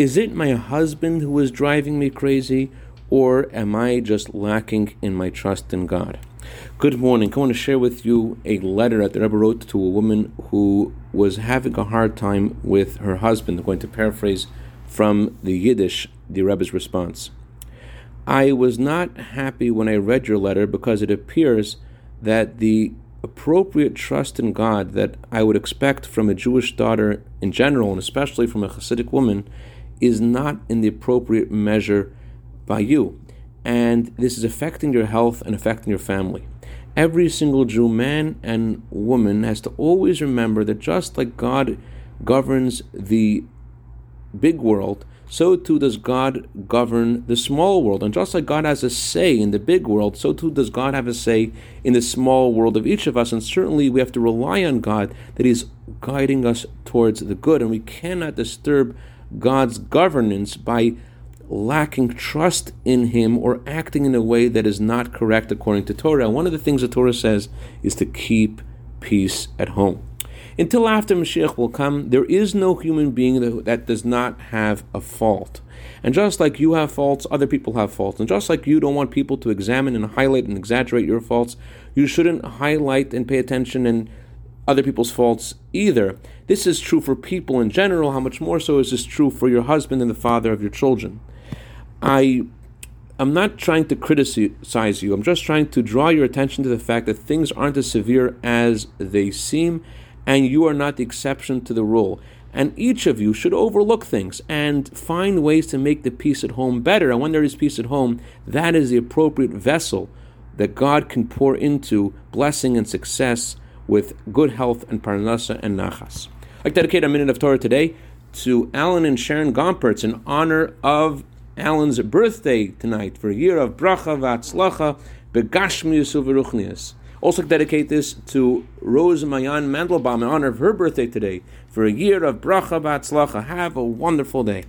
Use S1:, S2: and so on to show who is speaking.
S1: Is it my husband who is driving me crazy, or am I just lacking in my trust in God? Good morning. I want to share with you a letter that the Rebbe wrote to a woman who was having a hard time with her husband. I'm going to paraphrase from the Yiddish, the Rebbe's response. I was not happy when I read your letter because it appears that the appropriate trust in God that I would expect from a Jewish daughter in general, and especially from a Hasidic woman, is not in the appropriate measure by you. And this is affecting your health and affecting your family. Every single Jew, man and woman, has to always remember that just like God governs the big world, so too does God govern the small world. And just like God has a say in the big world, so too does God have a say in the small world of each of us. And certainly we have to rely on God that He's guiding us towards the good. And we cannot disturb God's governance by lacking trust in Him or acting in a way that is not correct according to Torah. One of the things the Torah says is to keep peace at home. Until after Mashiach will come, there is no human being that, does not have a fault. And just like you have faults, other people have faults. And just like you don't want people to examine and highlight and exaggerate your faults, you shouldn't highlight and pay attention and other people's faults either. This is true for people in general. How much more so is this true for your husband and the father of your children? I I'm not trying to criticize you. I'm just trying to draw your attention to the fact that things aren't as severe as they seem and you are not the exception to the rule. And each of you should overlook things and find ways to make the peace at home better. And when there is peace at home, that is the appropriate vessel that God can pour into blessing and success with good health and parnasa and nachas. To dedicate a minute of Torah today to Alan and Sharon Gompertz in honor of Alan's birthday tonight for a year of bracha v'atzlacha begashmius uveruchnius. Also dedicate this to Rose Mayan Mandelbaum in honor of her birthday today for a year of bracha v'atzlacha. Have a wonderful day.